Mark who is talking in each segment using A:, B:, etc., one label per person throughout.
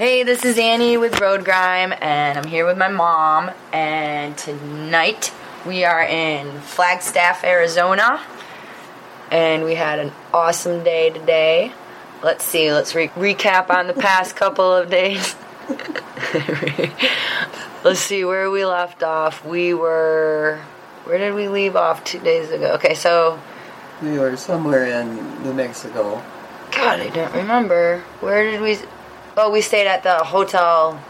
A: Hey, this is Annie with Road Grime, and I'm here with my mom. And tonight we are in Flagstaff, Arizona, and we had an awesome day today. Let's see, let's re- recap on the past couple of days. let's see where we left off. We were. Where did we leave off two days ago? Okay, so.
B: We were somewhere in New Mexico.
A: God, I don't remember. Where did we. Oh, we stayed at the hotel,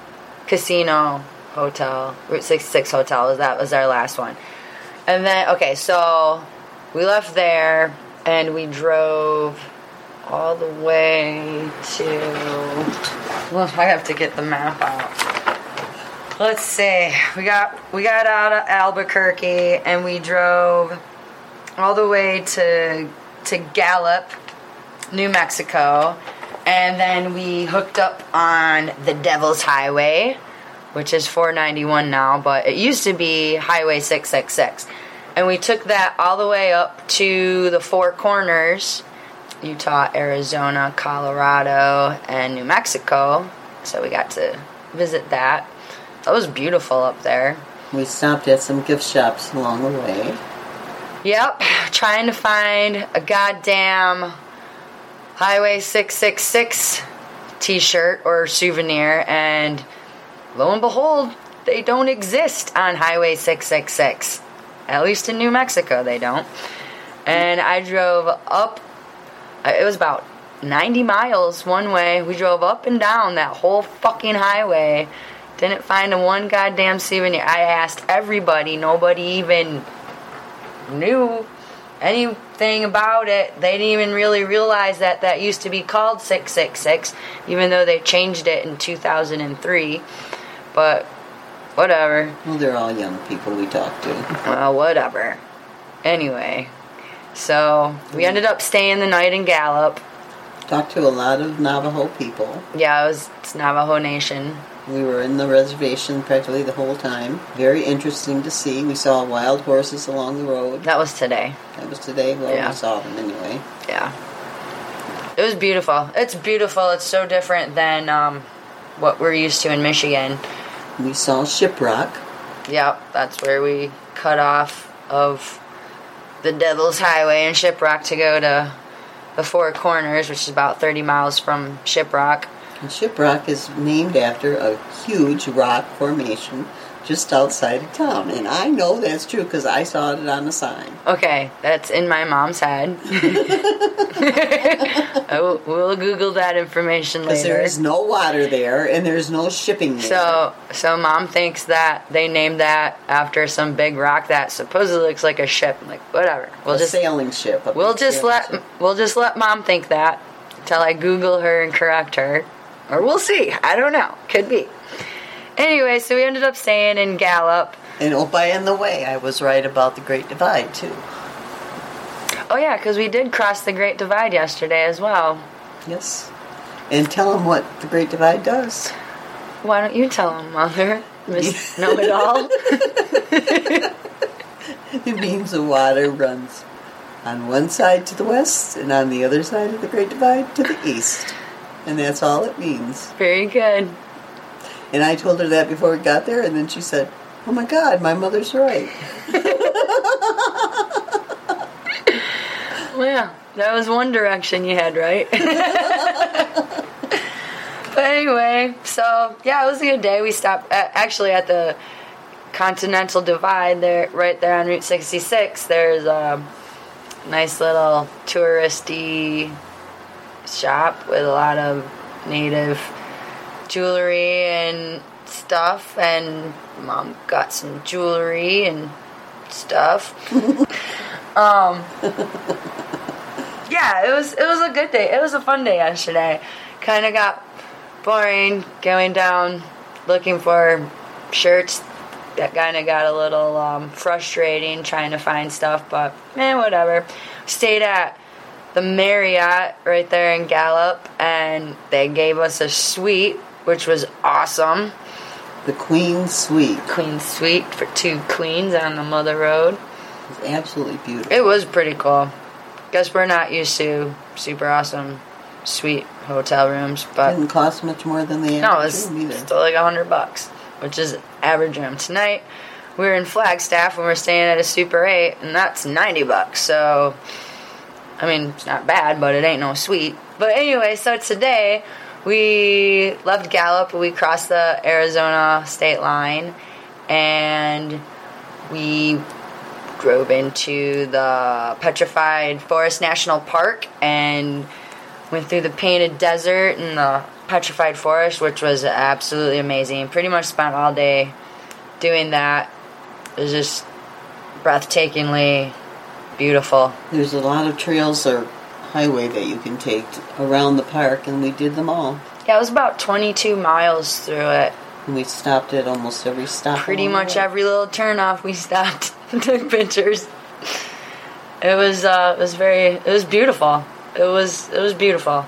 A: casino hotel, Route 66 hotel. That was our last one. And then, okay, so we left there and we drove all the way to. Well, I have to get the map out. Let's see. We got we got out of Albuquerque and we drove all the way to to Gallup, New Mexico, and then we hooked up on the Devil's Highway, which is 491 now, but it used to be Highway 666. And we took that all the way up to the Four Corners Utah, Arizona, Colorado, and New Mexico. So we got to visit that. That was beautiful up there.
B: We stopped at some gift shops along the way.
A: Yep, trying to find a goddamn Highway 666 t shirt or souvenir, and lo and behold, they don't exist on Highway 666. At least in New Mexico, they don't. And I drove up, uh, it was about 90 miles one way. We drove up and down that whole fucking highway. Didn't find a one goddamn souvenir. I asked everybody, nobody even knew anything about it. They didn't even really realize that that used to be called 666, even though they changed it in 2003. But whatever.
B: Well, they're all young people we talked to.
A: Well, whatever. Anyway, so we ended up staying the night in Gallup.
B: Talked to a lot of Navajo people.
A: Yeah, it was it's Navajo Nation.
B: We were in the reservation practically the whole time. Very interesting to see. We saw wild horses along the road.
A: That was today.
B: That was today. Well,
A: Yeah.
B: we saw them anyway.
A: Yeah. It was beautiful. It's beautiful. It's so different than um, what we're used to in Michigan.
B: We saw Shiprock.
A: Yep, that's where we cut off of the Devil's Highway in Shiprock to go to the Four Corners, which is about 30 miles from Shiprock.
B: And Shiprock is named after a huge rock formation just outside of town. And I know that's true because I saw it on a sign.
A: Okay, that's in my mom's head. Will, we'll Google that information
B: Because
A: later.
B: there is no water there and there's no shipping there.
A: So, so mom thinks that they named that after some big rock that supposedly looks like a ship. I'm like, whatever. We'll
B: a
A: just
B: sailing ship.
A: we'll just let
B: ship.
A: we'll just let mom think that until I Google her and correct her, or we'll see. I don't know. Could be. Anyway, so we ended up staying in Gallup.
B: And oh, by the way, I was right about the Great Divide too.
A: Oh yeah, because we did cross the Great Divide yesterday as well.
B: Yes. And tell them what the Great Divide does.
A: Why don't you tell them, mother? Miss Know It All.
B: It means the water runs on one side to the west and on the other side of the Great Divide to the east. And that's all it means.
A: Very good.
B: And I told her that before we got there, and then she said, Oh my God, my mother's right.
A: Well, yeah, that was one direction you had, right? but anyway, so yeah, it was a good day. We stopped at, actually at the Continental Divide there, right there on Route 66. There's a nice little touristy shop with a lot of native jewelry and stuff, and mom got some jewelry and stuff. um, yeah, it was it was a good day. It was a fun day yesterday. Kind of got boring going down looking for shirts. That kind of got a little um, frustrating trying to find stuff, but man, whatever. Stayed at the Marriott right there in Gallup, and they gave us a suite, which was awesome.
B: The Queen Suite
A: Queen suite for two queens on the Mother Road.
B: is absolutely beautiful.
A: It was pretty cool. Guess we're not used to super awesome sweet hotel rooms, but
B: Didn't cost much more than the
A: no, it's still like a hundred bucks, which is average room. Tonight we were in Flagstaff and we're staying at a Super Eight, and that's ninety bucks. So, I mean, it's not bad, but it ain't no suite. But anyway, so today we left Gallup. We crossed the Arizona state line, and we drove into the Petrified Forest National Park and went through the painted desert and the petrified forest, which was absolutely amazing. Pretty much spent all day doing that. It was just breathtakingly beautiful.
B: There's a lot of trails or highway that you can take around the park, and we did them all.
A: Yeah, it was about 22 miles through it.
B: And we stopped at almost every stop.
A: Pretty much every little turnoff we stopped and took pictures. It was uh, it was very it was beautiful. It was it was beautiful.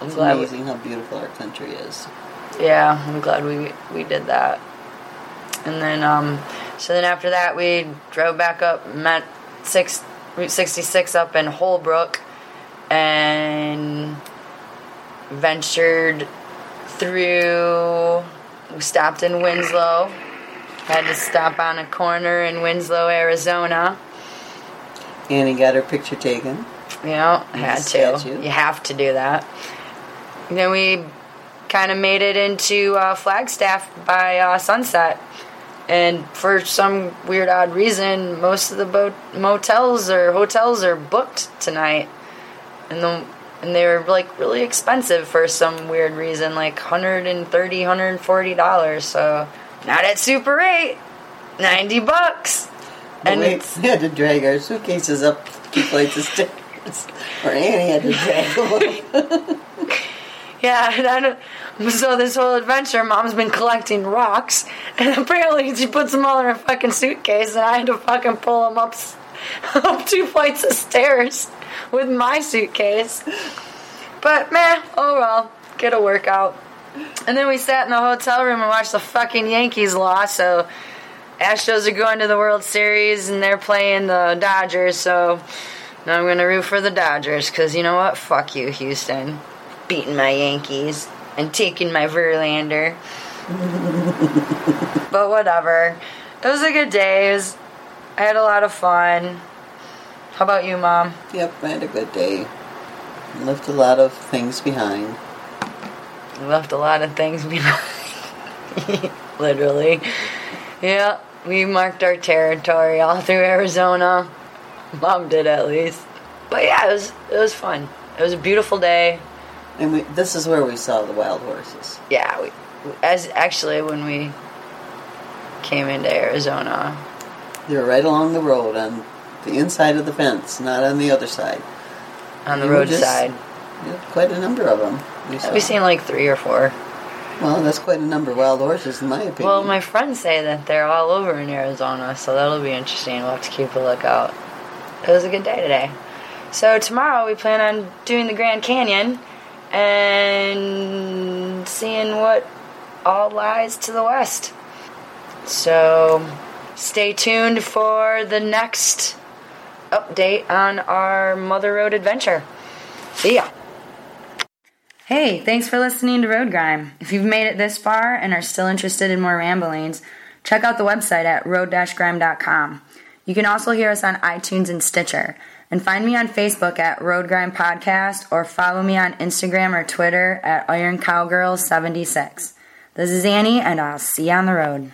A: I'm
B: It's
A: glad we-
B: amazing how beautiful our country is.
A: Yeah, I'm glad we we did that. And then um so then after that we drove back up, met six Route 66 up in Holbrook and ventured through we stopped in Winslow. Had to stop on a corner in Winslow, Arizona.
B: Annie got her picture taken.
A: You know, had to. You have to do that. And then we kind of made it into uh, Flagstaff by uh, sunset. And for some weird, odd reason, most of the bo- motels or hotels are booked tonight. And the and they were like really expensive for some weird reason, like 130 $140. So not at Super 8, 90 bucks. And
B: we
A: it's-
B: had to drag our suitcases up two flights of stairs. Or Annie had to drag them up.
A: Yeah, and I don't, so this whole adventure, mom's been collecting rocks, and apparently she puts them all in her fucking suitcase, and I had to fucking pull them up, up two flights of stairs with my suitcase. But man, oh well, get a workout. And then we sat in the hotel room and watched the fucking Yankees lost. So Astros are going to the World Series, and they're playing the Dodgers. So now I'm gonna root for the Dodgers, cause you know what? Fuck you, Houston beating my Yankees and taking my Verlander. but whatever. It was a good day. Was, I had a lot of fun. How about you, Mom?
B: Yep, I had a good day. Left a lot of things behind.
A: Left a lot of things behind. Literally. Yeah, we marked our territory all through Arizona. Mom did at least. But yeah, it was it was fun. It was a beautiful day.
B: And we, this is where we saw the wild horses.
A: Yeah, we, as actually when we came into Arizona,
B: They were right along the road on the inside of the fence, not on the other side.
A: on the roadside.
B: Yeah, quite a number of them. We
A: We've seen like three or four.
B: well, that's quite a number of wild horses, in my opinion.
A: Well, my friends say that they're all over in Arizona, so that'll be interesting. We'll have to keep a lookout. It was a good day today. So tomorrow we plan on doing the Grand Canyon and seeing what all lies to the west. So stay tuned for the next update on our Mother Road adventure. See ya. Hey, thanks for listening to Road Grime. If you've made it this far and are still interested in more ramblings, check out the website at road-grime.com. You can also hear us on iTunes and Stitcher. And find me on Facebook at Road Grime Podcast or follow me on Instagram or Twitter at Iron Cowgirl76. This is Annie, and I'll see you on the road.